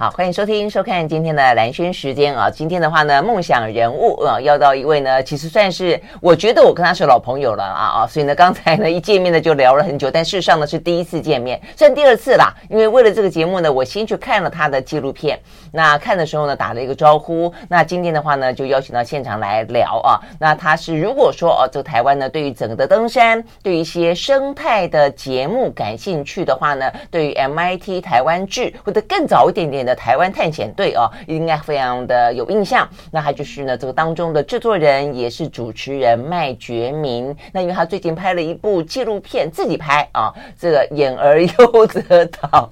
好，欢迎收听、收看今天的蓝轩时间啊！今天的话呢，梦想人物啊，要到一位呢，其实算是我觉得我跟他是老朋友了啊 啊！所以呢，刚才呢一见面呢就聊了很久，但事实上呢是第一次见面，算第二次啦。因为为了这个节目呢，我先去看了他的纪录片，那看的时候呢打了一个招呼。那今天的话呢，就邀请到现场来聊啊。那他是如果说哦，这个台湾呢对于整个的登山，对于一些生态的节目感兴趣的话呢，对于 MIT 台湾志或者更早一点点的台湾探险队哦，应该非常的有印象。那他就是呢，这个当中的制作人也是主持人麦觉明。那因为他最近拍了一部纪录片，自己拍啊，这个演而优则导，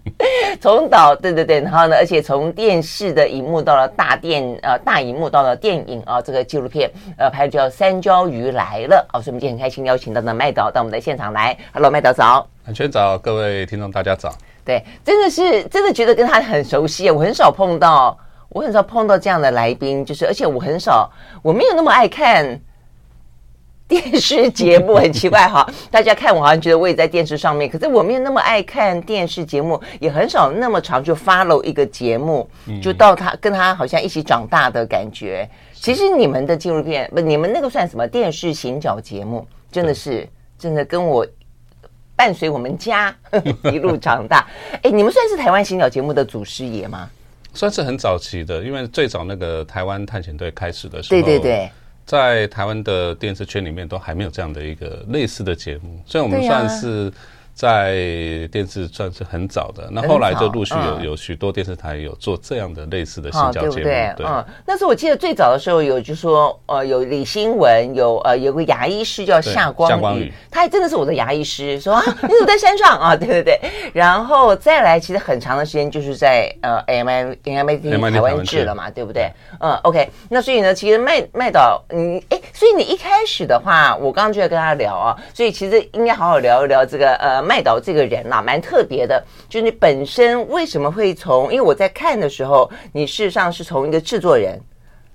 从导对对对，然后呢，而且从电视的荧幕到了大电呃大荧幕到了电影啊，这个纪录片呃拍的叫《三焦鱼来了》哦，所以我们今天很开心邀请到的麦导到我们的现场来。Hello，麦导早。兰萱早，各位听众大家早。对，真的是真的觉得跟他很熟悉。我很少碰到，我很少碰到这样的来宾，就是而且我很少，我没有那么爱看 电视节目，很奇怪哈。大家看我好像觉得我也在电视上面，可是我没有那么爱看电视节目，也很少那么长就 follow 一个节目，就到他跟他好像一起长大的感觉。其实你们的纪录片不，你们那个算什么电视行脚节目？真的是真的跟我。伴随我们家 一路长大，哎，你们算是台湾新鸟节目的祖师爷吗？算是很早期的，因为最早那个台湾探险队开始的时候，对对对，在台湾的电视圈里面都还没有这样的一个类似的节目，所以我们算是。在电视算是很早的，那后来就陆续有有许多电视台有做这样的类似的行脚节目，对不对？对。嗯，那时候我记得最早的时候有，就说呃，有李新文，有呃，有个牙医师叫夏光宇，他还真的是我的牙医师，说啊，你怎么在山上啊？对对对。然后再来，其实很长的时间就是在呃，MIT MIT 台湾制了嘛，对不对？嗯，OK。那所以呢，其实麦麦导，你哎，所以你一开始的话，我刚刚就在跟他聊啊，所以其实应该好好聊一聊这个呃。麦导这个人呐，蛮特别的。就是你本身为什么会从？因为我在看的时候，你事实上是从一个制作人，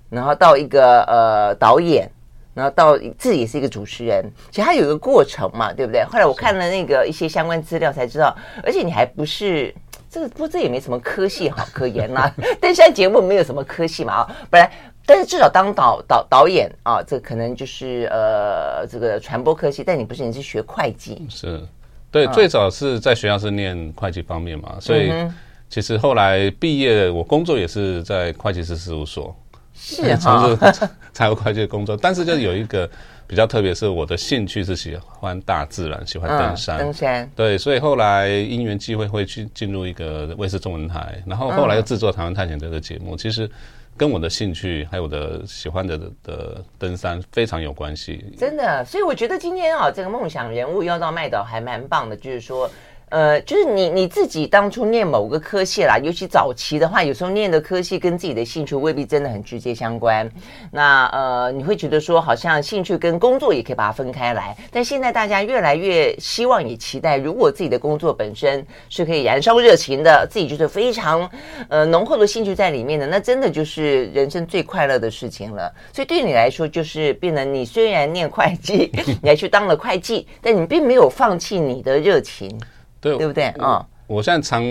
然后到一个呃导演，然后到自己也是一个主持人。其实他有一个过程嘛，对不对？后来我看了那个一些相关资料才知道，而且你还不是这个，不过这也没什么科系好可言呐。登山节目没有什么科系嘛啊，本来，但是至少当导导导演啊，这可能就是呃这个传播科系，但你不是，你是学会计是。对，最早是在学校是念会计方面嘛，所以其实后来毕业，我工作也是在会计师事务所，是 从事 财务会计工作。但是就有一个比较特别，是我的兴趣是喜欢大自然，喜欢登山。登山。对，所以后来因缘际会会去进入一个卫视中文台，然后后来又制作台湾探险队的节目。其实。跟我的兴趣还有我的喜欢的的登山非常有关系，真的。所以我觉得今天啊，这个梦想人物要到麦岛还蛮棒的，就是说。呃，就是你你自己当初念某个科系啦，尤其早期的话，有时候念的科系跟自己的兴趣未必真的很直接相关。那呃，你会觉得说，好像兴趣跟工作也可以把它分开来。但现在大家越来越希望也期待，如果自己的工作本身是可以燃烧热情的，自己就是非常呃浓厚的兴趣在里面的，那真的就是人生最快乐的事情了。所以对你来说，就是变得你虽然念会计，你还去当了会计，但你并没有放弃你的热情。对，对不对？啊，我现在常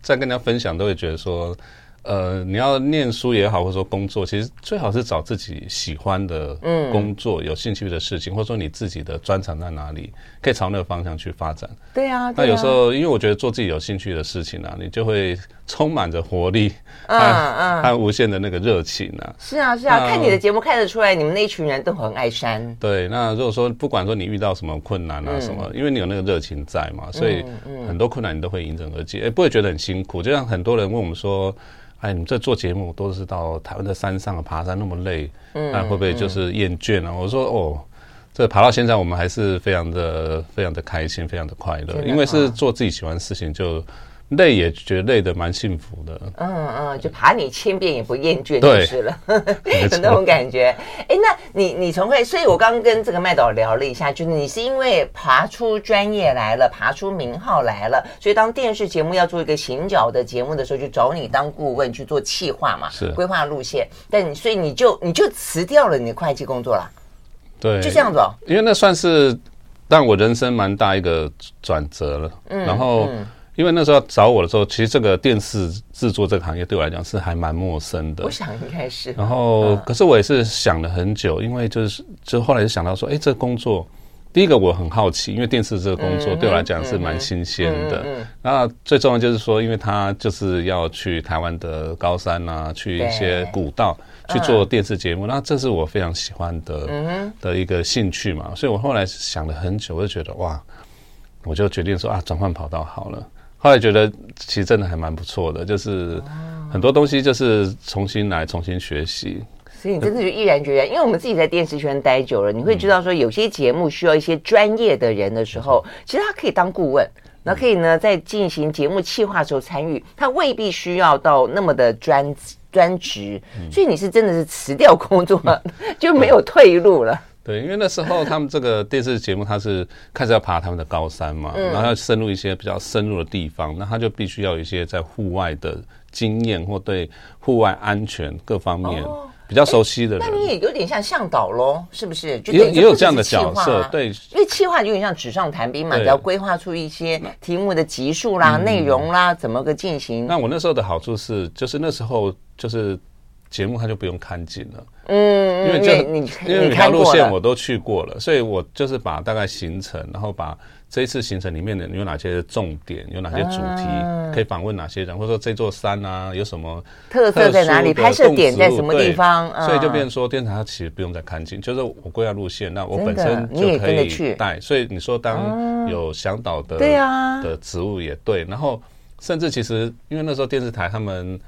在跟大家分享，都会觉得说，呃，你要念书也好，或者说工作，其实最好是找自己喜欢的工作，嗯、有兴趣的事情，或者说你自己的专长在哪里，可以朝那个方向去发展。对啊，那有时候，因为我觉得做自己有兴趣的事情啊，你就会充满着活力，嗯嗯，还有无限的那个热情啊。是啊，是啊，看你的节目看得出来，你们那一群人都很爱山。对，那如果说不管说你遇到什么困难啊什么，因为你有那个热情在嘛，所以很多困难你都会迎刃而解，哎，不会觉得很辛苦。就像很多人问我们说。哎，你们这做节目都是到台湾的山上爬山那么累，嗯，那会不会就是厌倦啊？嗯、我说哦，这爬到现在我们还是非常的、非常的开心，非常的快乐，因为是做自己喜欢的事情就。累也觉得累得蛮幸福的，嗯嗯，就爬你千遍也不厌倦就是了，有那种感觉。哎，那你你从会，所以我刚刚跟这个麦导聊了一下，就是你是因为爬出专业来了，爬出名号来了，所以当电视节目要做一个行脚的节目的时候，就找你当顾问去做企划嘛，是规划路线。但你所以你就你就辞掉了你的会计工作了，对，就这样子哦。因为那算是让我人生蛮大一个转折了，嗯，然后。嗯因为那时候找我的时候，其实这个电视制作这个行业对我来讲是还蛮陌生的。我想应该是。然后，可是我也是想了很久，因为就是就后来就想到说，哎，这个工作。第一个我很好奇，因为电视这个工作对我来讲是蛮新鲜的。那最重要就是说，因为他就是要去台湾的高山啊，去一些古道去做电视节目，那这是我非常喜欢的的一个兴趣嘛。所以我后来想了很久，我就觉得哇，我就决定说啊，转换跑道好了。后来觉得其实真的还蛮不错的，就是很多东西就是重新来，重新学习。所以你真的就毅然决然，因为我们自己在电视圈待久了，你会知道说，有些节目需要一些专业的人的时候，其实他可以当顾问，那可以呢在进行节目企划的时候参与，他未必需要到那么的专专职。所以你是真的是辞掉工作，就没有退路了。对，因为那时候他们这个电视节目，他是开始要爬他们的高山嘛，然后要深入一些比较深入的地方，那他就必须要有一些在户外的经验或对户外安全各方面。比较熟悉的人，那你也有点像向导喽，是不是？就也也有这样的角色，对，因为企划就有点像纸上谈兵嘛，你要规划出一些题目的集数啦、内容啦，怎么个进行。那我那时候的好处是，就是那时候就是节目它就不用看景了，嗯，因为就你因为每条路线我都去过了，所以我就是把大概行程，然后把。这一次行程里面的有哪些重点？有哪些主题？可以访问哪些人？或者说这座山啊，有什么特色在哪里？拍摄点在什么地方？所以就变成说，电视台它其实不用再看景，就是我规划路线，那我本身就可以带。所以你说当有向导的对啊的职务也对。然后甚至其实因为那时候电视台他们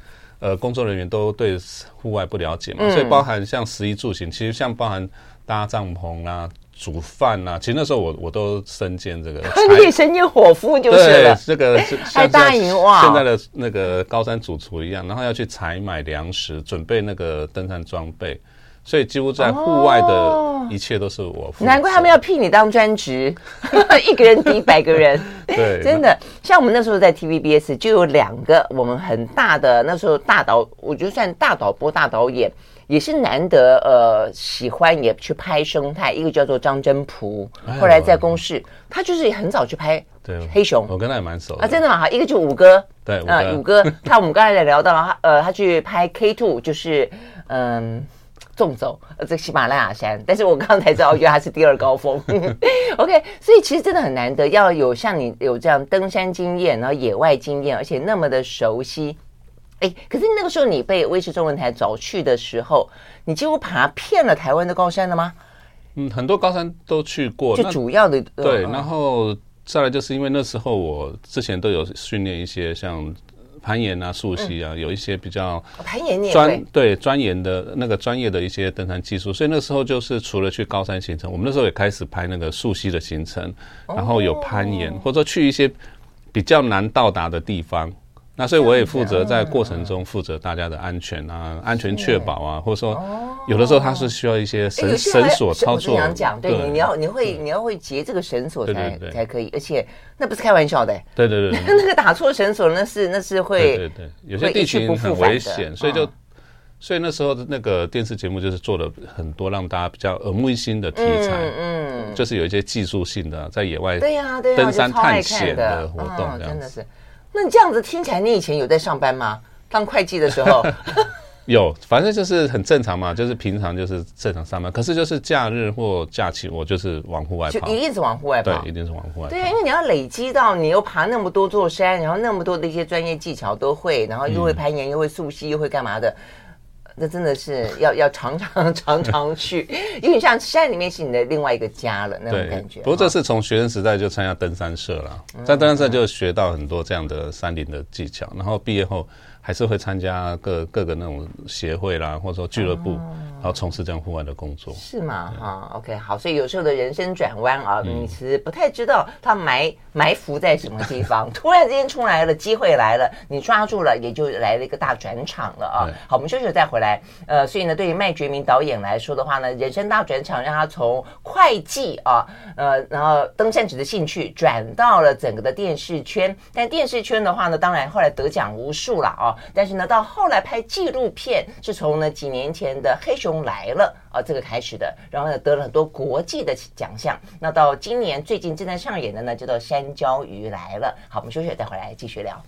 呃工作人员都对户外不了解嘛，所以包含像食衣住行，其实像包含搭帐篷啊。煮饭呐、啊，其实那时候我我都身兼这个，你也身兼伙夫就是了。对，这个 像像现在的那个高山主厨一样，然后要去采买粮食，准备那个登山装备，所以几乎在户外的一切都是我。难怪他们要聘你当专职，一个人抵百个人。对，真的，像我们那时候在 TVBS 就有两个我们很大的那时候大导，我觉得算大导播、大导演。也是难得，呃，喜欢也去拍生态。一个叫做张真朴，后来在公视，他就是很早去拍黑熊。我跟他也蛮熟啊，真的吗？哈，一个就五哥，对，啊，五哥。他我们刚才也聊到呃，他去拍 K Two，就是嗯，纵走这个喜马拉雅山。但是我刚才知道，我觉得他是第二高峰。OK，所以其实真的很难得，要有像你有这样登山经验，然后野外经验，而且那么的熟悉。哎，可是那个时候你被威视中文台找去的时候，你几乎爬遍了台湾的高山了吗？嗯，很多高山都去过，就主要的对。然后再来就是因为那时候我之前都有训练一些像攀岩啊、溯溪啊，有一些比较攀岩专对专研的那个专业的一些登山技术，所以那时候就是除了去高山行程，我们那时候也开始拍那个溯溪的行程，然后有攀岩，或者说去一些比较难到达的地方。那所以我也负责在过程中负责大家的安全啊，安全确保啊，或者说有的时候它是需要一些绳绳索操作。讲，对你你要你会你要会结这个绳索才才可以，而且那不是开玩笑的。对对对，那个打错绳索那是那是会对对，有些地形很危险，所以就所以那时候的那个电视节目就是做了很多让大家比较耳目一新的题材，嗯，就是有一些技术性的在野外对呀对呀登山探险的活动，这样子。那你这样子听起来，你以前有在上班吗？当会计的时候 有，反正就是很正常嘛，就是平常就是正常上班。可是就是假日或假期，我就是往户外跑，就一定是往户外跑，对，一定是往户外跑。对，因为你要累积到你又爬那么多座山，然后那么多的一些专业技巧都会，然后又会攀岩，又会溯溪，又会干嘛的。那真的是要要常常 常常去，因为像山里面是你的另外一个家了，那种感觉。不过这是从学生时代就参加登山社了，在登山社就学到很多这样的山林的技巧，然后毕业后。还是会参加各各个那种协会啦，或者说俱乐部，哦、然后从事这样户外的工作。是吗？哈、哦、OK，好。所以有时候的人生转弯啊，嗯、你其实不太知道他埋埋伏在什么地方，突然之间出来了，机会来了，你抓住了，也就来了一个大转场了啊。好，我们休息再回来。呃，所以呢，对于麦觉明导演来说的话呢，人生大转场让他从会计啊，呃，然后登山者的兴趣转到了整个的电视圈。但电视圈的话呢，当然后来得奖无数了啊。但是呢，到后来拍纪录片是从呢几年前的《黑熊来了》啊这个开始的，然后呢得了很多国际的奖项。那到今年最近正在上演的呢，叫做《山椒鱼来了》。好，我们休息，再回来继续聊。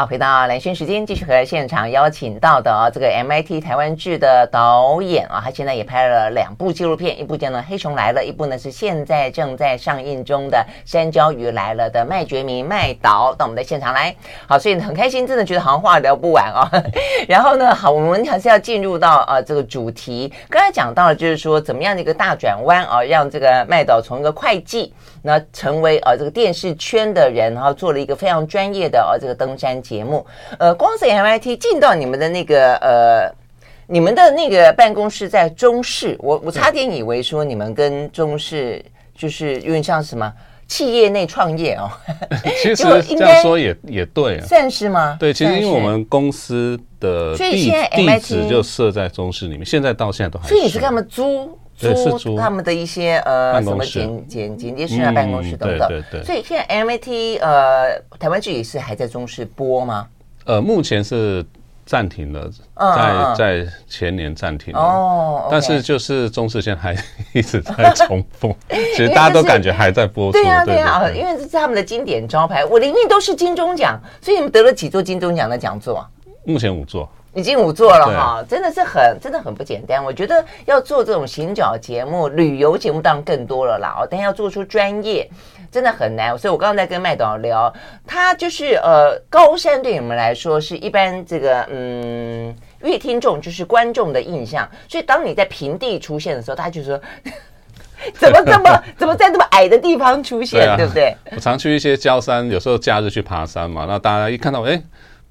好，回到兰萱时间，继续和现场邀请到的啊，这个 MIT 台湾志的导演啊，他现在也拍了两部纪录片，一部叫做《黑熊来了》，一部呢是现在正在上映中的《山椒鱼来了》的麦觉明麦导到我们的现场来。好，所以很开心，真的觉得好像话聊不完啊。然后呢，好，我们还是要进入到啊这个主题。刚才讲到了，就是说怎么样的一个大转弯啊，让这个麦导从一个会计，那成为呃这个电视圈的人，然后做了一个非常专业的呃这个登山。节目，呃，光是 MIT 进到你们的那个呃，你们的那个办公室在中视，我我差点以为说你们跟中视就是有点像什么企业内创业哦。其实 这样说也也对啊，算是吗？对，其实因为我们公司的地地址就设在中视里面，现在到现在都还是。所以你是干嘛租租他们的一些呃什么剪剪剪接室啊，办公室等等。对对对。所以现在 MIT 呃台湾剧也是还在中视播吗？呃，目前是暂停了，在在前年暂停了。哦。但是就是中视现在还一直在重播，其实大家都感觉还在播出。对呀对呀，因为这是他们的经典招牌。我里面都是金钟奖，所以你们得了几座金钟奖的讲座？目前五座。已经五座了哈，真的是很真的很不简单。我觉得要做这种行脚节目、旅游节目当然更多了啦哦，但要做出专业真的很难。所以我刚刚在跟麦导聊，他就是呃，高山对你们来说是一般这个嗯，阅听众就是观众的印象。所以当你在平地出现的时候，他就说 怎么这么 怎么在那么矮的地方出现，对，啊、对不对？我常去一些郊山，有时候假日去爬山嘛，那大家一看到哎。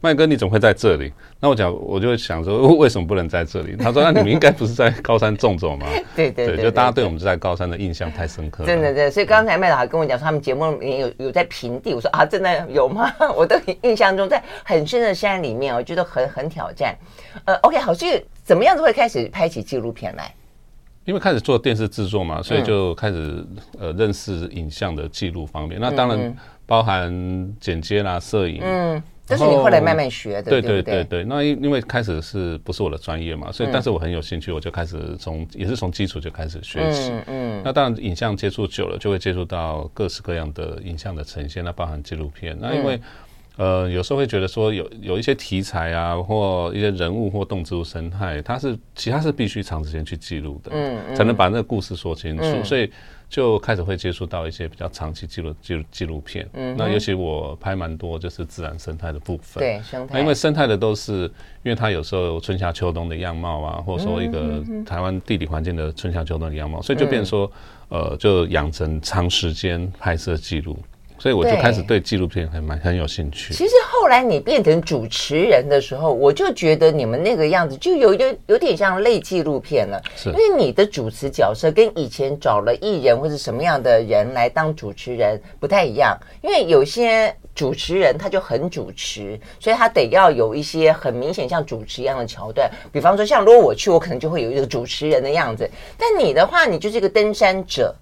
麦哥，你怎么会在这里？那我讲，我就会想说，为什么不能在这里？他说，那你们应该不是在高山种种吗？对对对，对，就大家对我们在高山的印象太深刻了。真的，对。所以刚才麦老还跟我讲说，他们节目里面有有在平地。我说啊，真的有吗？我都印象中在很深的山里面，我觉得很很挑战。呃，OK，好，所以怎么样都会开始拍起纪录片来？因为开始做电视制作嘛，所以就开始呃认识影像的记录方面。那当然包含剪接啦、摄影。嗯。这是你后来慢慢学的，对对对对。那因因为开始是不是我的专业嘛，所以但是我很有兴趣，我就开始从也是从基础就开始学习。嗯，那当然影像接触久了，就会接触到各式各样的影像的呈现，那包含纪录片。那因为呃有时候会觉得说有有一些题材啊，或一些人物或动植物生态，它是其他是必须长时间去记录的，嗯，才能把那个故事说清楚，所以。就开始会接触到一些比较长期记录记录纪录片，嗯，那尤其我拍蛮多就是自然生态的部分，对，生态，因为生态的都是因为它有时候春夏秋冬的样貌啊，或者说一个台湾地理环境的春夏秋冬的样貌，所以就变成说，呃，就养成长时间拍摄记录。所以我就开始对纪录片很蛮很有兴趣。其实后来你变成主持人的时候，我就觉得你们那个样子就有点有点像类纪录片了。是，因为你的主持角色跟以前找了艺人或者什么样的人来当主持人不太一样。因为有些主持人他就很主持，所以他得要有一些很明显像主持一样的桥段。比方说，像如果我去，我可能就会有一个主持人的样子。但你的话，你就是一个登山者。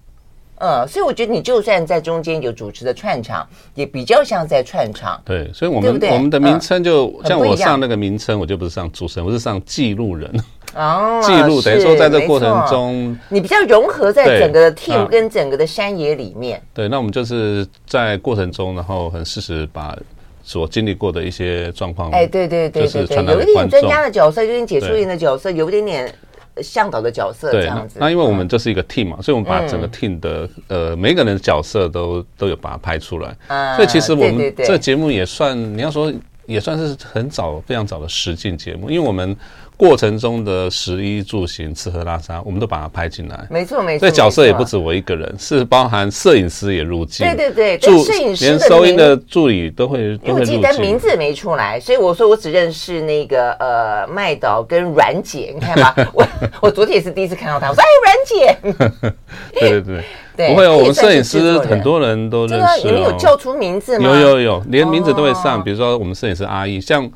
嗯，所以我觉得你就算在中间有主持的串场，也比较像在串场。对，所以我们我们的名称就、嗯、像我上那个名称，我就不是上主持人，我是上记录人。哦，记录等于说在这过程中，你比较融合在整个的 team 跟整个的山野里面。对，那我们就是在过程中，然后很适时把所经历过的一些状况，哎，对对对对对，有一点专家的角色，有点解说员的角色，有一点点。向导的角色这样子，那因为我们这是一个 team 嘛，嗯、所以我们把整个 team 的呃每一个人的角色都都有把它拍出来，嗯、所以其实我们这节目也算，你要说也算是很早非常早的实境节目，因为我们。过程中的食衣住行、吃喝拉撒，我们都把它拍进来。没错，没错。所以角色也不止我一个人，是包含摄影师也入镜。对对对，摄影师连收音的助理都会入镜。因为我名字没出来，所以我说我只认识那个呃麦导跟阮姐，你看吧，我我昨天也是第一次看到他，我说哎阮姐。对对 对，不会哦我们摄影师很多人都认识。你们有叫出名字吗？有有有，连名字都会上，比如说我们摄影师阿义，像。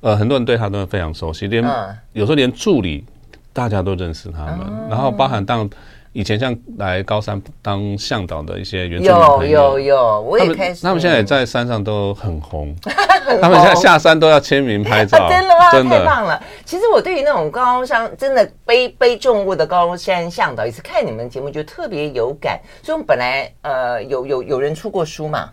呃，很多人对他都非常熟悉，连有时候连助理大家都认识他们，然后包含当以前像来高山当向导的一些原住民朋友，有有有，我也开始。他们现在也在山上都很红，很红他们现在下山都要签名拍照，啊、真的吗？真的太棒了！其实我对于那种高山真的背背重物的高山向导，也是看你们节目就特别有感。所以我们本来呃有有有人出过书嘛，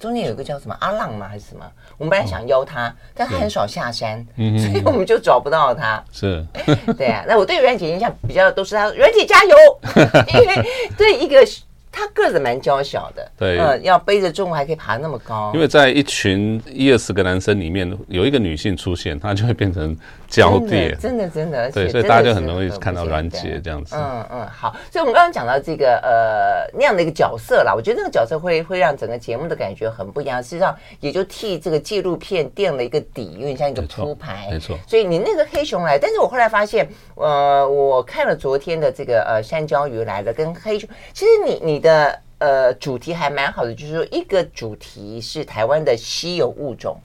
中间有一个叫什么阿浪嘛还是什么？我们本来想邀他，哦、但他很少下山，所以我们就找不到他。是，对啊。那我对阮姐印象比较都是他，阮姐加油，因为对一个。他个子蛮娇小的，对，呃，要背着重物还可以爬那么高。因为在一群一二十个男生里面，有一个女性出现，她就会变成焦点，真的真的，对，所以大家就很容易看到阮姐这样子。嗯嗯，好，所以我们刚刚讲到这个呃那样的一个角色啦，我觉得那个角色会会让整个节目的感觉很不一样，事实际上也就替这个纪录片垫了一个底，有点像一个铺排，没错。所以你那个黑熊来，但是我后来发现，呃，我看了昨天的这个呃山椒鱼来了跟黑熊，其实你你。的呃主题还蛮好的，就是说一个主题是台湾的稀有物种，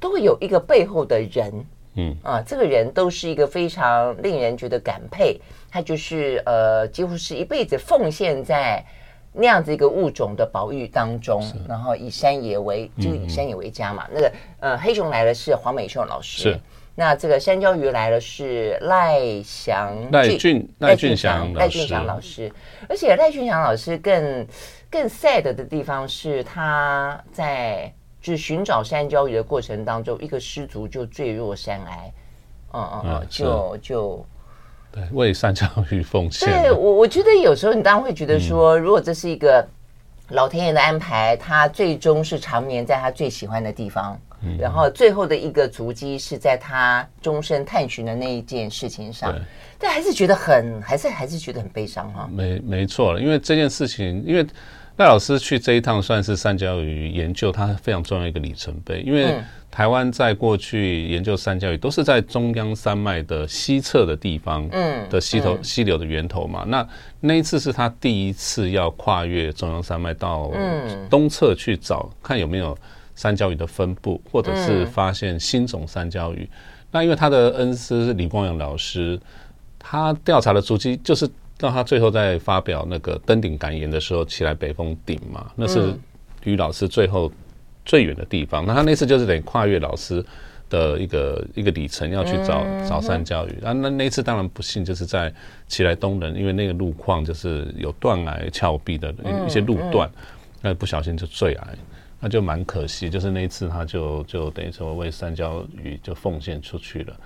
都会有一个背后的人，嗯啊，这个人都是一个非常令人觉得感佩，他就是呃几乎是一辈子奉献在那样子一个物种的保育当中，然后以山野为就以山野为家嘛。嗯、那个呃黑熊来了是黄美秀老师。是那这个山椒鱼来了是赖祥赖俊赖俊祥赖俊祥老师，而且赖俊祥老师更更 sad 的地方是他在就是寻找山椒鱼的过程当中，一个失足就坠落山崖，嗯嗯嗯，就就对为山椒鱼奉献。对我我觉得有时候你当然会觉得说，如果这是一个老天爷的安排，他最终是长眠在他最喜欢的地方。然后最后的一个足迹是在他终身探寻的那一件事情上，但还是觉得很，还是还是觉得很悲伤哈。没没错了，因为这件事情，因为赖老师去这一趟算是三角鱼研究，它非常重要一个里程碑。因为台湾在过去研究三角鱼，都是在中央山脉的西侧的地方，嗯，的溪头溪流的源头嘛。那那一次是他第一次要跨越中央山脉到东侧去找，看有没有。三角鱼的分布，或者是发现新种三角鱼。嗯、那因为他的恩师是李光阳老师，他调查的足迹就是到他最后在发表那个登顶感言的时候，起来北峰顶嘛，那是于老师最后最远的地方。那他那次就是等于跨越老师的一个一个里程，要去找找山椒鱼。啊，那那次当然不幸就是在起来东人，因为那个路况就是有断崖峭壁的一些路段，那不小心就坠崖。那就蛮可惜，就是那一次他就就等于说为山椒鱼就奉献出去了。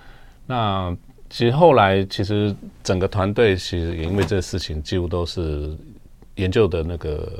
那其实后来其实整个团队其实也因为这个事情几乎都是研究的那个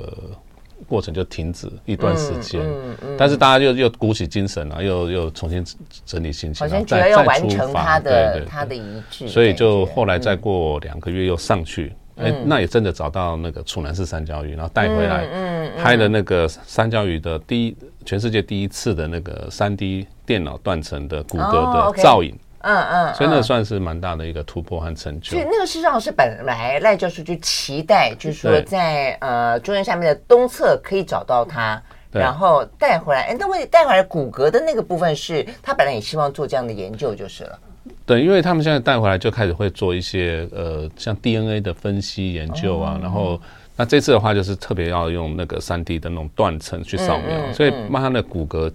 过程就停止一段时间。嗯嗯嗯、但是大家又又鼓起精神啊，又又重新整理心情，好像觉得要完成他的对对对他的遗志，所以就后来再过两个月又上去。哎，那也真的找到那个处男式山椒鱼，然后带回来，拍了那个三角鱼的第一，全世界第一次的那个三 D 电脑断层的骨骼的造影，嗯嗯，所以那算是蛮大的一个突破和成就。所以那个事实上是本来赖教授就期待，就是说在呃中央下面的东侧可以找到它，然后带回来。哎，那问题带回来骨骼的那个部分是他本来也希望做这样的研究就是了。对，因为他们现在带回来就开始会做一些呃，像 DNA 的分析研究啊，然后那这次的话就是特别要用那个三 D 的那种断层去扫描，所以把它的骨骼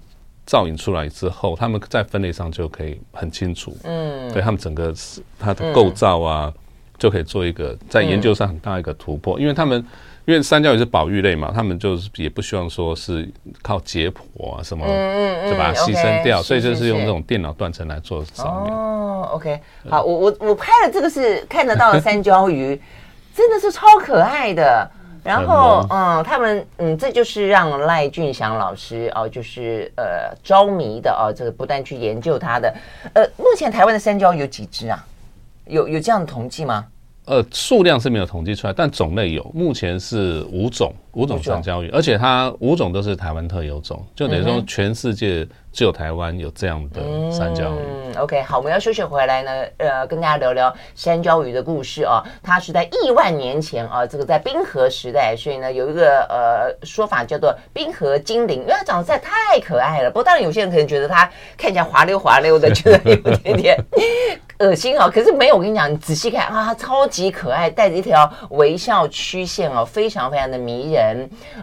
造影出来之后，他们在分类上就可以很清楚，嗯，对他们整个它的构造啊，就可以做一个在研究上很大一个突破，因为他们。因为三角鱼是保育类嘛，他们就是也不希望说是靠解剖啊什么，就把它牺牲掉，所以就是用这种电脑断层来做扫描。哦，OK，好，我我我拍的这个是看得到的三 角鱼，真的是超可爱的。然后嗯，他们嗯，这就是让赖俊祥老师哦，就是呃着迷的哦，这个不断去研究他的。呃，目前台湾的山椒有几只啊？有有这样的统计吗？呃，数量是没有统计出来，但种类有，目前是五种，五种山椒鱼，而且它五种都是台湾特有种，就等于说全世界只有台湾有这样的山椒鱼。嗯，OK，好，我们要休息回来呢，呃，跟大家聊聊山椒鱼的故事啊。它是在亿万年前啊，这个在冰河时代，所以呢有一个呃说法叫做冰河精灵，因为它长得实在太可爱了。不过当然有些人可能觉得它看起来滑溜滑溜的，觉得有点点。恶心哦。可是没有，我跟你讲，你仔细看啊，它超级可爱，带着一条微笑曲线哦，非常非常的迷人。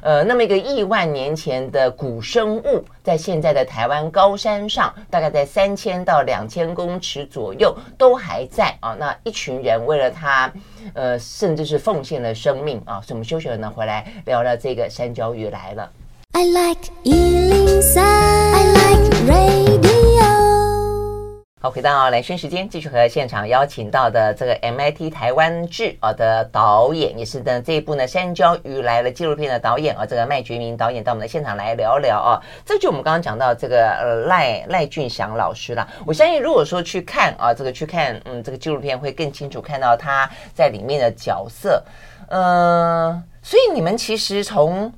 呃，那么一个亿万年前的古生物，在现在的台湾高山上，大概在三千到两千公尺左右都还在啊。那一群人为了它，呃，甚至是奉献了生命啊。所以我们休息了呢，回来聊聊这个山椒鱼来了。I like 103, I like radio。好，回到兰萱时间，继续和现场邀请到的这个 MIT 台湾志啊的导演，也是呢这一部呢《山椒鱼来了》纪录片的导演啊，这个麦觉明导演到我们的现场来聊聊啊。这就我们刚刚讲到这个呃赖赖俊祥老师啦。我相信如果说去看啊，这个去看嗯这个纪录片会更清楚看到他在里面的角色。呃，所以你们其实从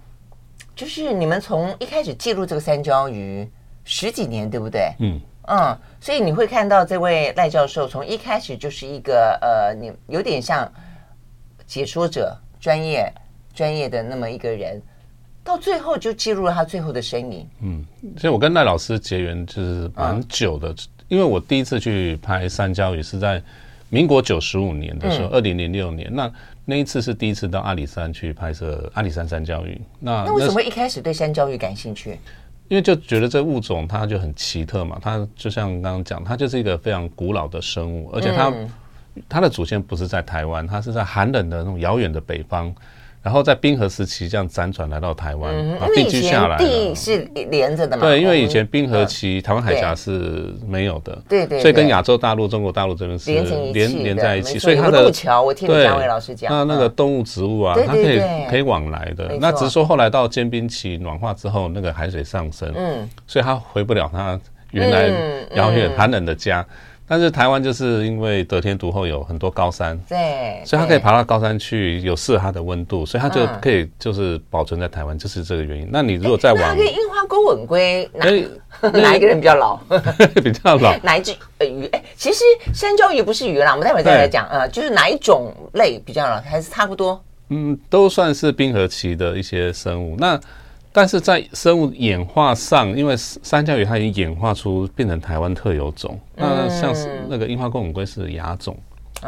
就是你们从一开始记录这个山椒鱼十几年，对不对？嗯嗯，所以你会看到这位赖教授从一开始就是一个呃，你有点像解说者、专业专业的那么一个人，到最后就记录了他最后的身影。嗯，所以我跟赖老师结缘就是蛮久的，嗯、因为我第一次去拍山椒鱼是在民国九十五年的时候，二零零六年那。那一次是第一次到阿里山去拍摄阿里山山椒鱼。那那为什么一开始对山椒鱼感兴趣？因为就觉得这物种它就很奇特嘛，它就像刚刚讲，它就是一个非常古老的生物，而且它、嗯、它的祖先不是在台湾，它是在寒冷的那种遥远的北方。然后在冰河时期这样辗转来到台湾，嗯、然后定居下来。地是连着的嘛？对，因为以前冰河期、嗯、台湾海峡是没有的，对对，所以跟亚洲大陆、中国大陆这边是连连在一起，所以它的路桥，我听张伟老师讲，那那个动物植物啊，它可以可以往来的。那只是说后来到间冰期暖化之后，那个海水上升，嗯，所以它回不了它原来遥远寒冷的家。但是台湾就是因为得天独厚，有很多高山，对，所以它可以爬到高山去，有适合它的温度，所以它就可以就是保存在台湾，就是这个原因。那你如果再往，那跟樱花钩吻龟哪 哪一个人比较老？比较老？哪一只鱼？哎，其实山椒鱼不是鱼啦，我们待会再来讲。呃，就是哪一种类比较老，还是差不多？嗯，都算是冰河期的一些生物。那但是在生物演化上，因为三角鱼它已经演化出变成台湾特有种，那像是那个樱花公母龟是亚种，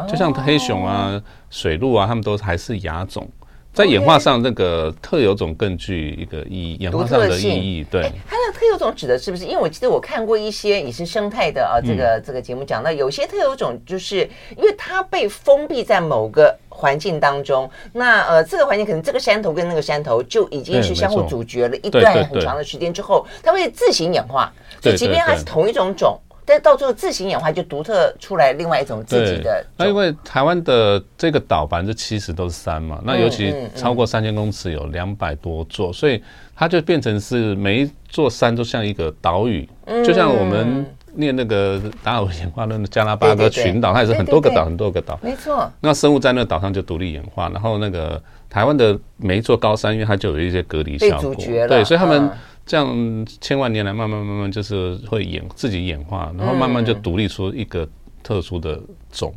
就像黑熊啊、水鹿啊，它们都还是亚种。在演化上，那个特有种更具一个意义，演化上的意义。对，它的特有种指的是不是？因为我记得我看过一些也是生态的啊，这个这个节目讲到，有些特有种就是因为它被封闭在某个环境当中，那呃，这个环境可能这个山头跟那个山头就已经是相互阻绝了一段很长的时间之后，它会自行演化。所以，即便它是同一种种。但到最后自行演化，就独特出来另外一种自己的。那因为台湾的这个岛百分之七十都是山嘛，那尤其超过三千公尺有两百多座，所以它就变成是每一座山都像一个岛屿，就像我们念那个达尔文演化论的加拉巴哥群岛，它也是很多个岛，很多个岛。没错。那生物在那个岛上就独立演化，然后那个台湾的每一座高山，因为它就有一些隔离效果，对，所以他们。这样千万年来，慢慢慢慢就是会演自己演化，然后慢慢就独立出一个特殊的种，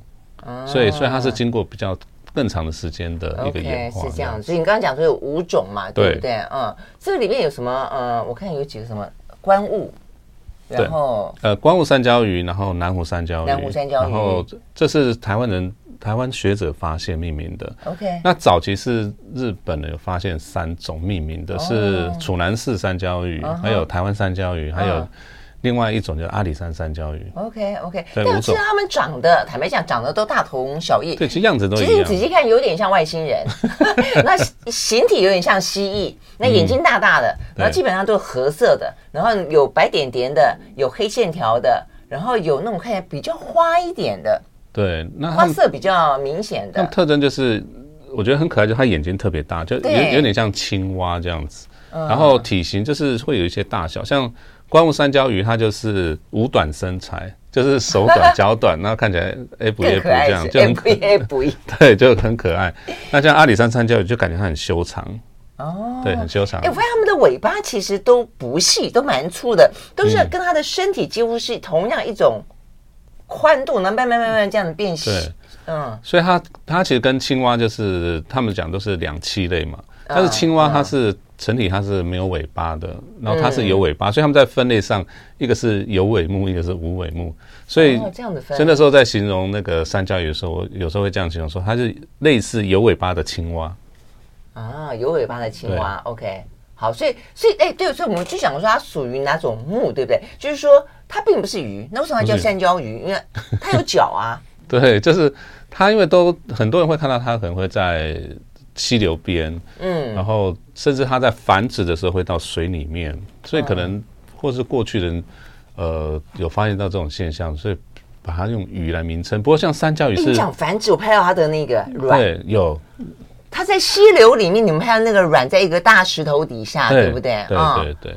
嗯、所以所以它是经过比较更长的时间的一个演化。Okay, 是这样，所以你刚刚讲说有五种嘛，对不对？嗯，这个里面有什么？呃，我看有几个什么观物，然后呃观雾山椒鱼，然后南湖山椒鱼，南湖山椒鱼，然后这是台湾人。台湾学者发现命名的，OK。那早期是日本人有发现三种命名的，是楚南氏山椒鱼，还有台湾山椒鱼，还有另外一种叫阿里山山椒鱼。OK OK。但是他们长得，坦白讲，长得都大同小异。对，其实样子都一样。其实你仔细看，有点像外星人。那形体有点像蜥蜴，那眼睛大大的，然后基本上都是褐色的，然后有白点点的，有黑线条的，然后有那种看起来比较花一点的。对，那花色比较明显的。那特征就是，我觉得很可爱，就它眼睛特别大，就有有点像青蛙这样子。然后体型就是会有一些大小，像观雾山椒鱼，它就是五短身材，就是手短脚短，然后看起来哎不耶不这样，就很可爱。对，就很可爱。那像阿里山山椒鱼，就感觉它很修长哦，对，很修长。哎，我发现它们的尾巴其实都不细，都蛮粗的，都是跟它的身体几乎是同样一种。宽度能慢慢慢慢这样子变细，嗯，所以它它其实跟青蛙就是他们讲都是两栖类嘛，但是青蛙它是成体它是没有尾巴的，然后它是有尾巴，所以他们在分类上，一个是有尾目，一个是无尾目。所以，这样的分。所以那时候在形容那个山椒鱼的时候，我有时候会这样形容说，它是类似有尾巴的青蛙。啊，有尾巴的青蛙，OK。好，所以，所以，哎，对，所以我们就想说它属于哪种目，对不对？就是说它并不是鱼，那为什么它叫山椒鱼？因为它有脚啊。对，就是它，因为都很多人会看到它，可能会在。溪流边，嗯，然后甚至它在繁殖的时候会到水里面，所以可能或是过去人，呃，有发现到这种现象，所以把它用鱼来名称。不过像山椒鱼是，你讲繁殖，我拍到它的那个卵，对，有。它在溪流里面，你们拍到那个卵在一个大石头底下，对不对？对对对。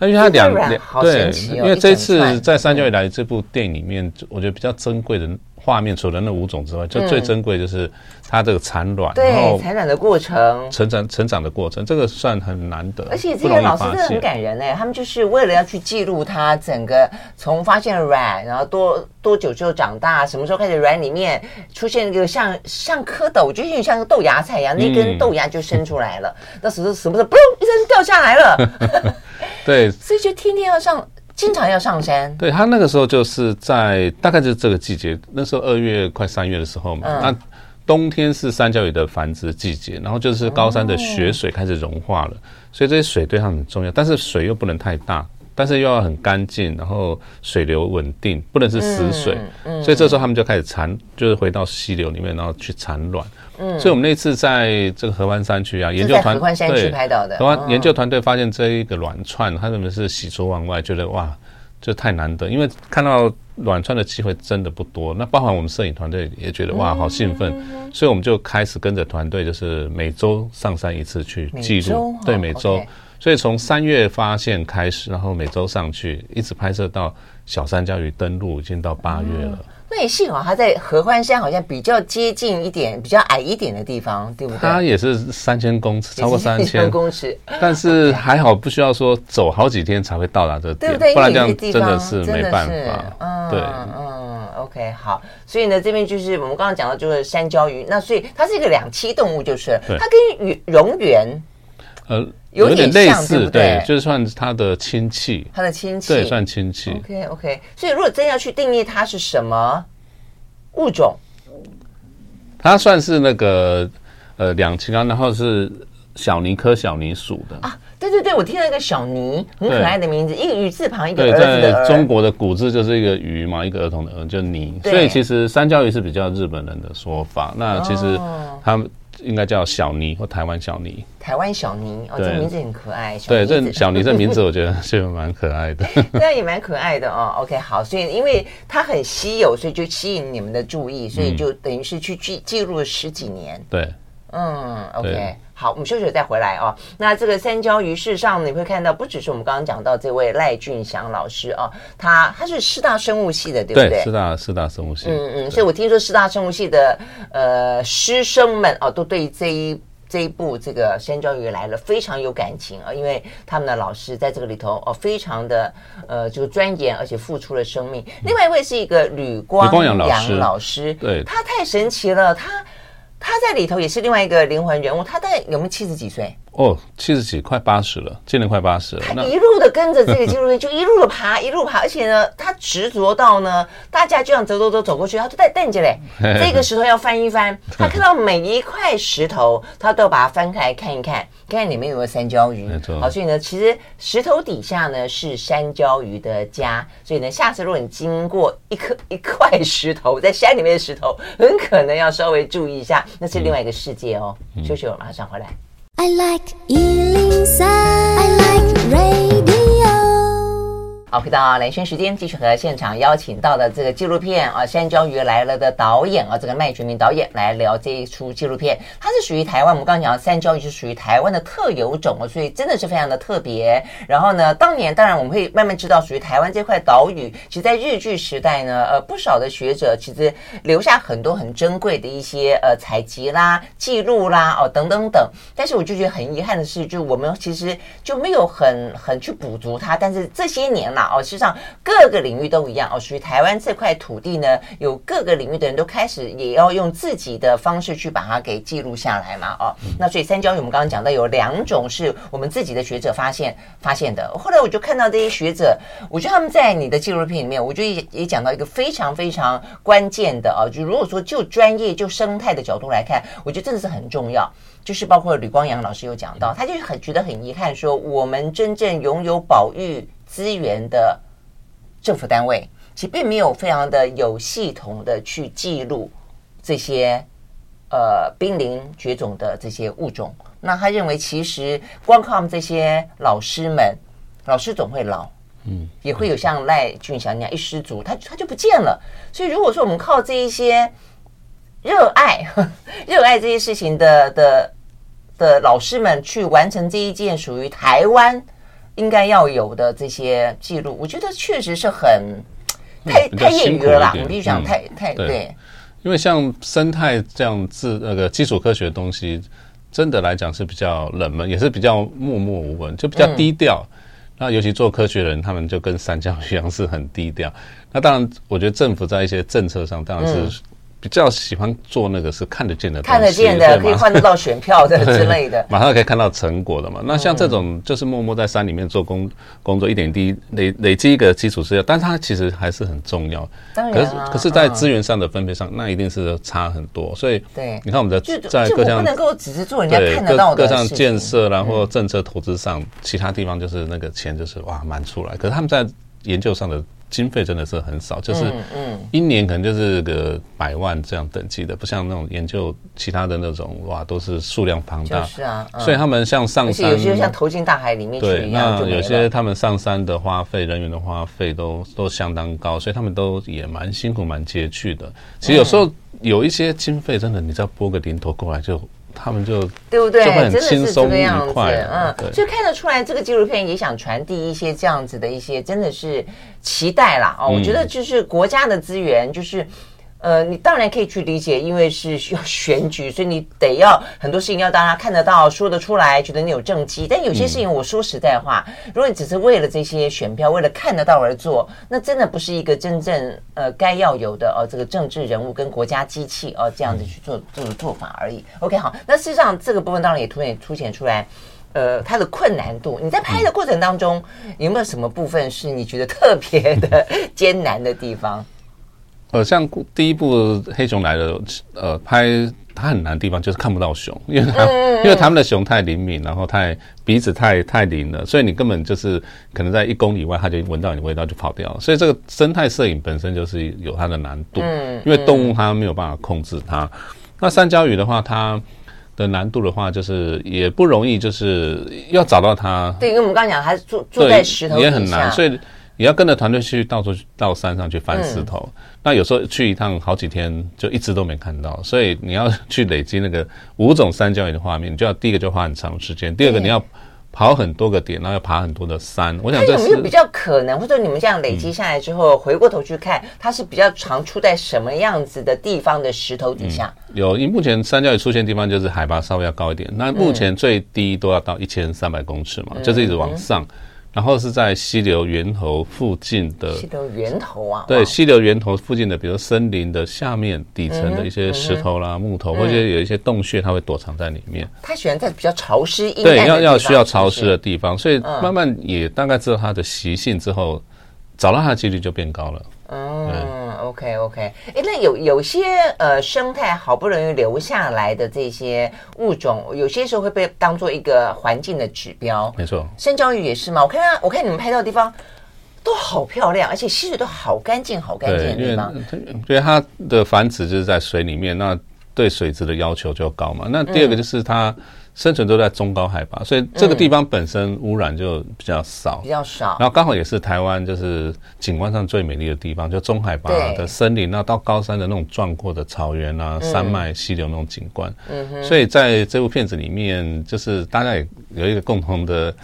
那因为它两两，对，因为这次在山椒鱼来这部电影里面，我觉得比较珍贵的。画面除了那五种之外，就最珍贵就是它这个产卵，对，产卵的过程，成长成长的过程，这个算很难得。而且这些老师真的很感人哎，他们就是为了要去记录它整个从发现卵，然后多多久之后长大，什么时候开始卵里面出现一个像像蝌蚪，我觉得有点像个豆芽菜一样，那根豆芽就生出来了。那时候什么时候，嘣一声掉下来了。对，所以就天天要上。经常要上山，对，他那个时候就是在大概就是这个季节，那时候二月快三月的时候嘛。嗯、那冬天是三角鱼的繁殖季节，然后就是高山的雪水开始融化了，哦、所以这些水对它很重要。但是水又不能太大，但是又要很干净，然后水流稳定，不能是死水。嗯嗯、所以这时候他们就开始产，就是回到溪流里面，然后去产卵。嗯，所以我们那次在这个合欢山区啊，研究团合欢山区拍到的。合欢研究团队发现这一个卵串，他们是喜出望外，觉得哇，这太难得，因为看到卵串的机会真的不多。那包含我们摄影团队也觉得哇，好兴奋，所以我们就开始跟着团队，就是每周上山一次去记录，对，每周。所以从三月发现开始，然后每周上去，一直拍摄到小山椒鱼登陆，已经到八月了。那也幸好它在合欢山，好像比较接近一点，比较矮一点的地方，对不对？它也是三千公尺，超过三千公尺，但是还好不需要说走好几天才会到达这点，对不对？不然这样真的是没办法。嗯，对，嗯，OK，好。所以呢，这边就是我们刚刚讲的，就是山椒鱼。那所以它是一个两栖动物，就是它跟蝇蝇螈，呃，有点类似，对，就是算他的亲戚，他的亲戚，对，算亲戚。OK，OK。所以如果真要去定义它是什么物种，它算是那个呃两栖纲，然后是小泥科小泥属的啊。对对对，我听到一个小泥，很可爱的名字，一个雨字旁，一个儿子的儿。在中国的古字就是一个鱼嘛，一个儿童的儿，就泥。对所以其实山椒鱼是比较日本人的说法。那其实他们。应该叫小尼或台湾小尼，台湾小尼哦，这名字很可爱。对，这小尼这名字我觉得 是蛮可爱的，对，也蛮可爱的哦。OK，好，所以因为它很稀有，所以就吸引你们的注意，所以就等于是去记记录了十几年。对，嗯，OK。好，我们休息再回来哦。那这个三焦鱼，事实上你会看到，不只是我们刚刚讲到这位赖俊祥老师哦，他他是师大生物系的，对不对？师大师大生物系。嗯嗯，所以我听说师大生物系的呃师生们哦，都对这一这一部这个山椒鱼来了非常有感情啊、哦，因为他们的老师在这个里头哦，非常的呃就钻研，而且付出了生命。另外一位是一个吕光阳老师，老师对，他太神奇了，他。他在里头也是另外一个灵魂人物，他在有没有七十几岁？哦，七十几，快八十了，今年快八十了。他一路的跟着这个纪录片，就一路的爬，一路爬，而且呢，他执着到呢，大家就想走走走走过去，他都在瞪着嘞。这个石头要翻一翻，他看到每一块石头，他都要把它翻开来看一看。看看里面有没有山椒鱼，没错。好，所以呢，其实石头底下呢是山椒鱼的家。所以呢，下次如果你经过一颗 一块石头，在山里面的石头，很可能要稍微注意一下，那是另外一个世界哦。嗯、休息，我马上回来。I like 103, I like radio 好，回到兰萱时间，继续和现场邀请到的这个纪录片啊，《山椒鱼来了》的导演啊，这个麦觉明导演来聊这一出纪录片。它是属于台湾，我们刚讲的山椒鱼是属于台湾的特有种哦，所以真的是非常的特别。然后呢，当年当然我们会慢慢知道，属于台湾这块岛屿，其实在日据时代呢，呃，不少的学者其实留下很多很珍贵的一些呃采集啦、记录啦哦等等等。但是我就觉得很遗憾的是，就我们其实就没有很很去补足它。但是这些年啦。啦哦，事实上各个领域都一样哦，属于台湾这块土地呢，有各个领域的人都开始也要用自己的方式去把它给记录下来嘛哦，那所以三焦鱼我们刚刚讲到有两种是我们自己的学者发现发现的，后来我就看到这些学者，我觉得他们在你的纪录片里面，我觉得也也讲到一个非常非常关键的啊，就如果说就专业就生态的角度来看，我觉得真的是很重要。就是包括吕光阳老师有讲到，他就很觉得很遗憾，说我们真正拥有保育资源的政府单位，其实并没有非常的有系统的去记录这些呃濒临绝种的这些物种。那他认为，其实光靠我们这些老师们，老师总会老，嗯，也会有像赖俊祥那样一失足，他他就不见了。所以如果说我们靠这一些。热爱 热爱这些事情的的的老师们去完成这一件属于台湾应该要有的这些记录，我觉得确实是很太太业余了啦。我必须讲太太对，因为像生态这样子那个基础科学的东西，真的来讲是比较冷门，也是比较默默无闻，就比较低调。那尤其做科学的人，他们就跟三教一样是很低调。那当然，我觉得政府在一些政策上当然是。比较喜欢做那个是看得见的，看得见的可以换得到选票的 之类的，马上可以看到成果的嘛。那像这种就是默默在山里面做工工作，一点一滴累累积一个基础资料，但它其实还是很重要。当然，可是可是在资源上的分配上，那一定是差很多。所以对，你看我们在在各项不能够只是做人家看得到的各项建设，然后政策投资上，其他地方就是那个钱就是哇满出来。可是他们在研究上的。经费真的是很少，就是一年可能就是个百万这样等级的，不像那种研究其他的那种哇，都是数量庞大。是啊，所以他们像上山，有些像投进大海里面去一样。有些他们上山的花费、人员的花费都都相当高，所以他们都也蛮辛苦、蛮拮据的。其实有时候有一些经费，真的你只要拨个零头过来就。他们就对不对？就会很轻松真的是这个样子，快嗯，所以看得出来，这个纪录片也想传递一些这样子的一些，真的是期待啦。哦。我觉得就是国家的资源，就是。呃，你当然可以去理解，因为是需要选举，所以你得要很多事情要大家看得到、说得出来，觉得你有政绩。但有些事情，我说实在话，如果你只是为了这些选票、为了看得到而做，那真的不是一个真正呃该要有的呃这个政治人物跟国家机器呃这样子去做这种做法而已。OK，好，那事实上这个部分当然也突显凸显出来，呃，它的困难度。你在拍的过程当中，有没有什么部分是你觉得特别的 艰难的地方？呃，像第一部《黑熊来了》，呃，拍它很难的地方就是看不到熊，因为它 因为他们的熊太灵敏，然后太鼻子太太灵了，所以你根本就是可能在一公里外，它就闻到你味道就跑掉了。所以这个生态摄影本身就是有它的难度，因为动物它没有办法控制它。那三焦鱼的话，它的难度的话，就是也不容易，就是要找到它。对，因为我们刚刚讲，它是住住在石头底下，也很难，所以。你要跟着团队去到处到山上去翻石头，嗯、那有时候去一趟好几天就一直都没看到，所以你要去累积那个五种三角鱼的画面，你就要第一个就花很长时间，第二个你要跑很多个点，然后要爬很多的山。我想这是有没有比较可能，或者你们这样累积下来之后，嗯、回过头去看，它是比较常出在什么样子的地方的石头底下？嗯、有，因为目前三角鱼出现的地方就是海拔稍微要高一点，那目前最低都要到一千三百公尺嘛，嗯、就是一直往上。然后是在溪流源头附近的溪流源头啊，对，溪流源头附近的，比如森林的下面底层的一些石头啦、木头，或者有一些洞穴，它会躲藏在里面。它喜欢在比较潮湿、阴对，要要需要潮湿的地方，所以慢慢也大概知道它的习性之后，找到它的几率就变高了。嗯，OK OK，哎，那有有些呃生态好不容易留下来的这些物种，有些时候会被当做一个环境的指标。没错，三焦鱼也是嘛？我看它，我看你们拍到的地方都好漂亮，而且溪水都好干净，好干净的地方。对，因为它的繁殖就是在水里面，那对水质的要求就高嘛。那第二个就是它。嗯生存都在中高海拔，所以这个地方本身污染就比较少，比较少。然后刚好也是台湾就是景观上最美丽的地方，就中海拔的森林，那到高山的那种壮阔的草原啊、山脉、溪流那种景观。嗯哼。所以在这部片子里面，就是大家也有一个共同的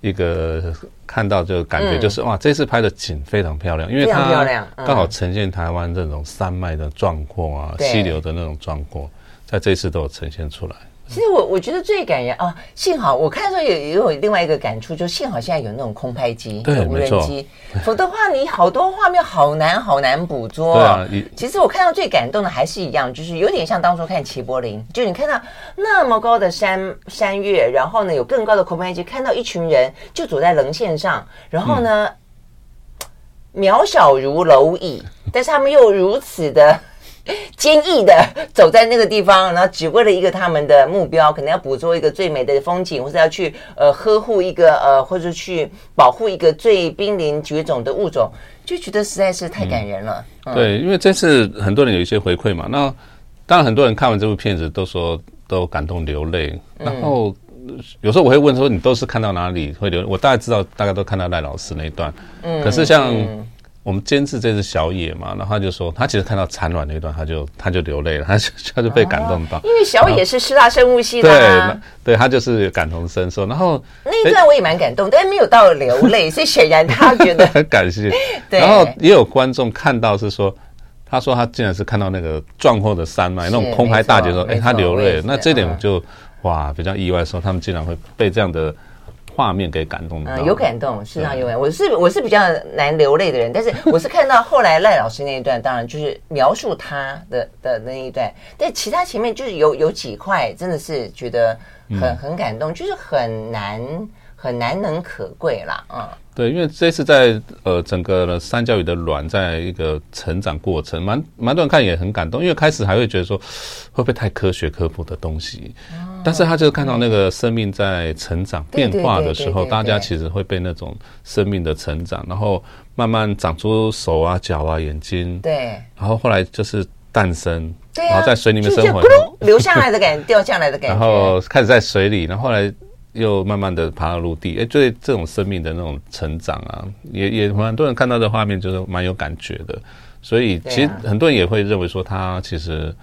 一个看到就感觉，就是哇，这次拍的景非常漂亮，因为它刚好呈现台湾这种山脉的壮阔啊、溪流的那种壮阔，在这次都有呈现出来。其实我我觉得最感人啊，幸好我看的时候也也有另外一个感触，就幸好现在有那种空拍机、对无人机，否则的话你好多画面好难好难捕捉。对啊，其实我看到最感动的还是一样，就是有点像当初看齐柏林，就你看到那么高的山山岳，然后呢有更高的空拍机，看到一群人就走在棱线上，然后呢、嗯、渺小如蝼蚁，但是他们又如此的。坚毅的走在那个地方，然后只为了一个他们的目标，可能要捕捉一个最美的风景，或是要去呃呵护一个呃，或者去保护一个最濒临绝种的物种，就觉得实在是太感人了。对，因为这次很多人有一些回馈嘛，那当然很多人看完这部片子都说都感动流泪，然后有时候我会问说，你都是看到哪里会流泪？我大概知道，大概都看到赖老师那一段，嗯，可是像。嗯我们监制这只小野嘛，然后他就说，他其实看到产卵那一段，他就他就流泪了，他就 他就被感动到。因为小野是师大生物系的，啊，对，对他就是感同身受。然后那一段我也蛮感动，但是没有到流泪，所以显然他觉得很感谢。然后也有观众看到是说，他说他竟然是看到那个壮阔的山脉，那种空拍大姐说，哎，他流泪，那这点就哇比较意外，说他们竟然会被这样的。画面给感动的、嗯，有感动，是啊，有感。我是我是比较难流泪的人，但是我是看到后来赖老师那一段，当然就是描述他的的那一段，但其他前面就是有有几块真的是觉得很很感动，就是很难很难能可贵啦，嗯。对，因为这次在呃整个三角鱼的卵在一个成长过程，蛮蛮多人看也很感动，因为开始还会觉得说会不会太科学科普的东西，哦、但是他就看到那个生命在成长变化的时候，大家其实会被那种生命的成长，然后慢慢长出手啊、脚啊、眼睛，对，然后后来就是诞生，对、啊，然后在水里面生活，流下来的感觉，掉下来的感觉，然后开始在水里，然后后来。又慢慢的爬到陆地，哎，对这种生命的那种成长啊，也也蛮多人看到的画面，就是蛮有感觉的。所以其实很多人也会认为说，他其实。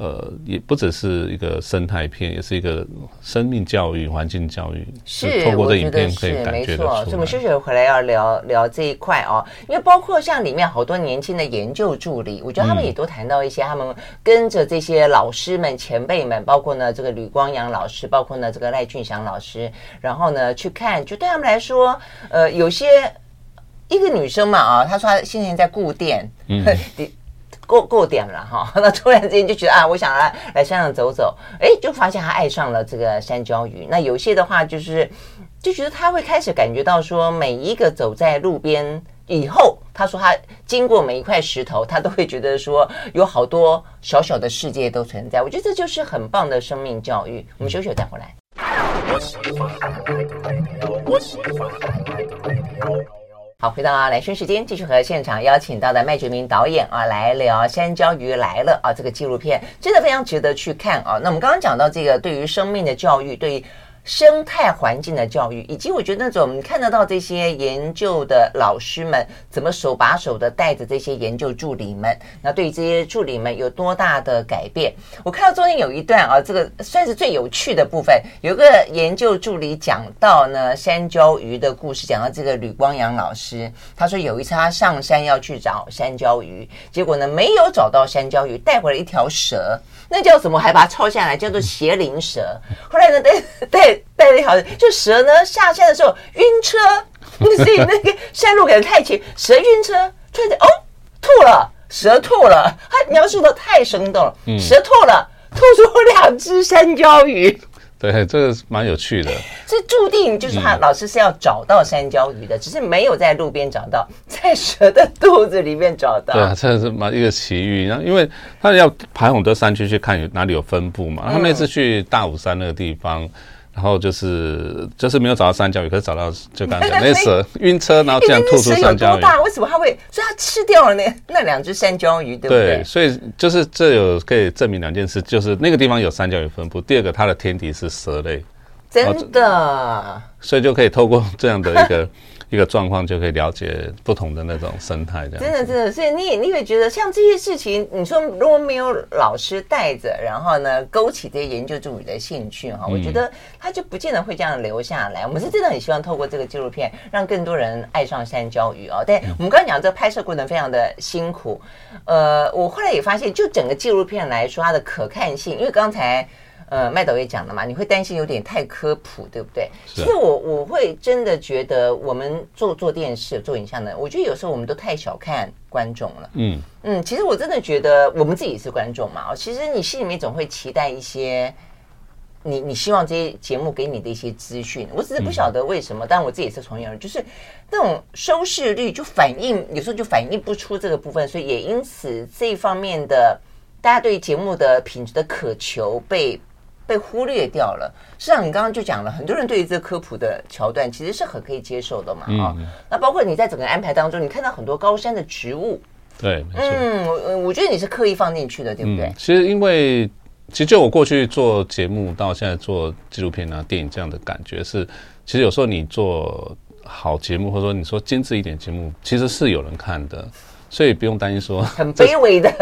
呃，也不只是一个生态片，也是一个生命教育、环境教育。是，透过这影片可以感觉得出来。没错，所以我们休息回来要聊聊这一块哦，因为包括像里面好多年轻的研究助理，我觉得他们也都谈到一些他们跟着这些老师们、前辈们，包括呢这个吕光阳老师，包括呢这个赖俊祥老师，然后呢去看，就对他们来说，呃，有些一个女生嘛啊，她说她现在在顾店，嗯。过过点了哈，那突然之间就觉得啊，我想来来山上走走，哎，就发现他爱上了这个山椒鱼。那有些的话就是，就觉得他会开始感觉到说，每一个走在路边以后，他说他经过每一块石头，他都会觉得说有好多小小的世界都存在。我觉得这就是很棒的生命教育。我们休息再回来。好，回到啊，来生时间，继续和现场邀请到的麦觉明导演啊来聊《山椒鱼来了》啊，这个纪录片真的非常值得去看啊。那我们刚刚讲到这个对于生命的教育，对于。生态环境的教育，以及我觉得那种看得到这些研究的老师们怎么手把手的带着这些研究助理们，那对于这些助理们有多大的改变？我看到中间有一段啊，这个算是最有趣的部分，有个研究助理讲到呢山椒鱼的故事，讲到这个吕光阳老师，他说有一次他上山要去找山椒鱼，结果呢没有找到山椒鱼，带回了一条蛇。那叫什么？还把它抄下来，叫做邪灵蛇。后来呢，带带 带了一条，就蛇呢下山的时候晕车，所以那个山路可能太急，蛇晕车，突然间哦吐了，蛇吐了，他描述的太生动了，蛇吐了，吐出两只山椒鱼。对，这个蛮有趣的。这注定就是他老师是要找到山椒鱼的，嗯、只是没有在路边找到，在蛇的肚子里面找到。对啊，这是蛮一个奇遇。然后，因为他要爬很多山区去看有哪里有分布嘛。他那次去大武山那个地方。嗯然后就是就是没有找到三角鱼，可是找到就刚才讲那蛇晕车，然后这样吐出三角鱼。大，为什么它会？所以它吃掉了那那两只三角鱼，对不对？对，所以就是这有可以证明两件事，就是那个地方有三角鱼分布。第二个，它的天敌是蛇类，真的。所以就可以透过这样的一个。一个状况就可以了解不同的那种生态，这样真的真的，所以你也你会觉得像这些事情，你说如果没有老师带着，然后呢勾起这些研究助理的兴趣哈，我觉得他就不见得会这样留下来。我们是真的很希望透过这个纪录片，让更多人爱上山椒鱼哦。但我们刚刚讲这个拍摄过程非常的辛苦，呃，我后来也发现，就整个纪录片来说，它的可看性，因为刚才。呃，麦导也讲了嘛，你会担心有点太科普，对不对？其实我我会真的觉得，我们做做电视、做影像的，我觉得有时候我们都太小看观众了。嗯嗯，其实我真的觉得，我们自己是观众嘛，其实你心里面总会期待一些。你你希望这些节目给你的一些资讯，我只是不晓得为什么，但我自己也是从业人，就是那种收视率就反映，有时候就反映不出这个部分，所以也因此这一方面的大家对节目的品质的渴求被被忽略掉了。实际上，你刚刚就讲了，很多人对于这个科普的桥段其实是很可以接受的嘛，啊、嗯，那包括你在整个安排当中，你看到很多高山的植物，对，嗯，我我觉得你是刻意放进去的，对不对？嗯、其实因为。其实就我过去做节目到现在做纪录片啊、电影这样的感觉是，其实有时候你做好节目，或者说你说精致一点节目，其实是有人看的，所以不用担心说很卑微的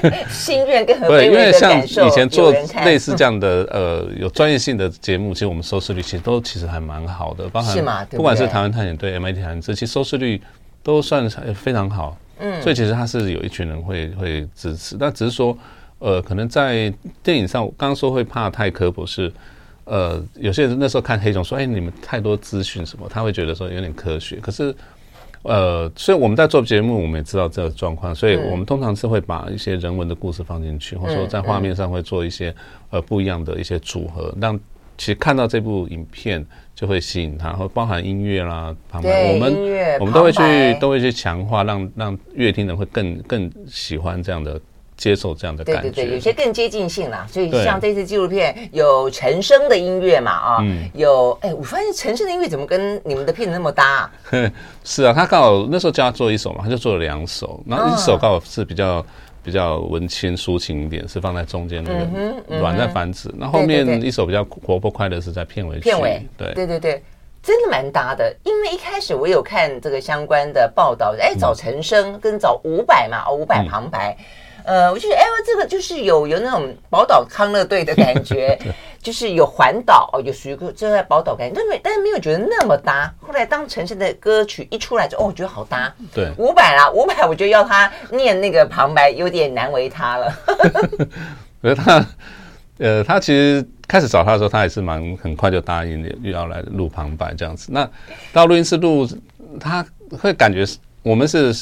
对 心愿跟很卑微的。对，因为像以前做类似这样的呃有专业性的节目，其实我们收视率其实都其实还蛮好的，包含不管是台湾探险队、MIT 谈资，其实收视率都算非常好。嗯，所以其实它是有一群人会会支持，但只是说。呃，可能在电影上，我刚刚说会怕太科普是，呃，有些人那时候看黑熊说，哎，你们太多资讯什么，他会觉得说有点科学。可是，呃，所以我们在做节目，我们也知道这个状况，所以我们通常是会把一些人文的故事放进去，或者说在画面上会做一些呃不一样的一些组合，让其实看到这部影片就会吸引他，或包含音乐啦，旁白，我们我们都会去都会去强化，让让乐听人会更更喜欢这样的。接受这样的感觉，对对对，有些更接近性啦。所以像这次纪录片有陈升的音乐嘛，啊、有哎，我发现陈升的音乐怎么跟你们的片子那么搭啊？是啊，他刚好那时候叫他做一首嘛，他就做了两首，然后一首刚好是比较比较文青抒情一点，是放在中间那个软在繁殖，那、嗯嗯、后，后面一首比较活泼快乐是在片尾。片尾，对对对对，真的蛮搭的。因为一开始我有看这个相关的报道，哎，找陈升跟找伍佰嘛，哦，伍佰旁白。嗯呃，我就觉得，哎，这个就是有有那种宝岛康乐队的感觉，对 就是有环岛，有属于个这个宝岛感觉，但没但是没有觉得那么搭。后来当陈升的歌曲一出来，就哦，我觉得好搭。对，五百啦，五百，我觉得要他念那个旁白有点难为他了。可是他，呃，他其实开始找他的时候，他也是蛮很快就答应又要来录旁白这样子。那到录音室录，他会感觉我们是。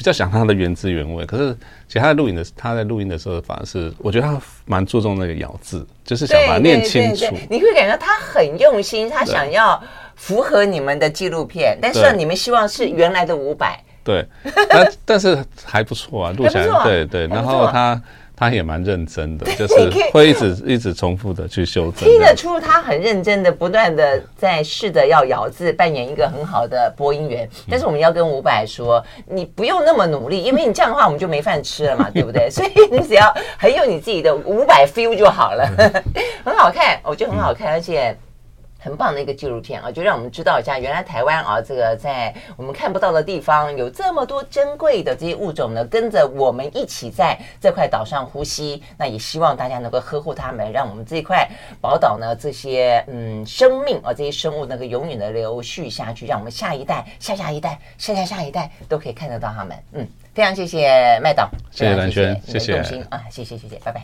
比较想他的原汁原味，可是其实他在录影的，他在录音的时候，反而是我觉得他蛮注重那个咬字，就是想把它念清楚。你会感觉他很用心，他想要符合你们的纪录片，但是你们希望是原来的五百。对，但但是还不错啊，录起来，啊、对对，然后他。他也蛮认真的，就是会一直一直重复的去修正。听得出他很认真的，不断的在试着要咬字，扮演一个很好的播音员。但是我们要跟伍佰说，你不用那么努力，因为你这样的话我们就没饭吃了嘛，对不对？所以你只要很有你自己的伍佰 feel 就好了，很好看，我觉得很好看，而且。很棒的一个纪录片啊，就让我们知道一下，原来台湾啊，这个在我们看不到的地方，有这么多珍贵的这些物种呢，跟着我们一起在这块岛上呼吸。那也希望大家能够呵护它们，让我们这块宝岛呢，这些嗯生命啊，这些生物能够永远的流续下去，让我们下一代、下下一代、下下下一代都可以看得到它们。嗯，非常谢谢麦导，谢谢蓝轩，谢谢，啊，谢谢谢谢，拜拜。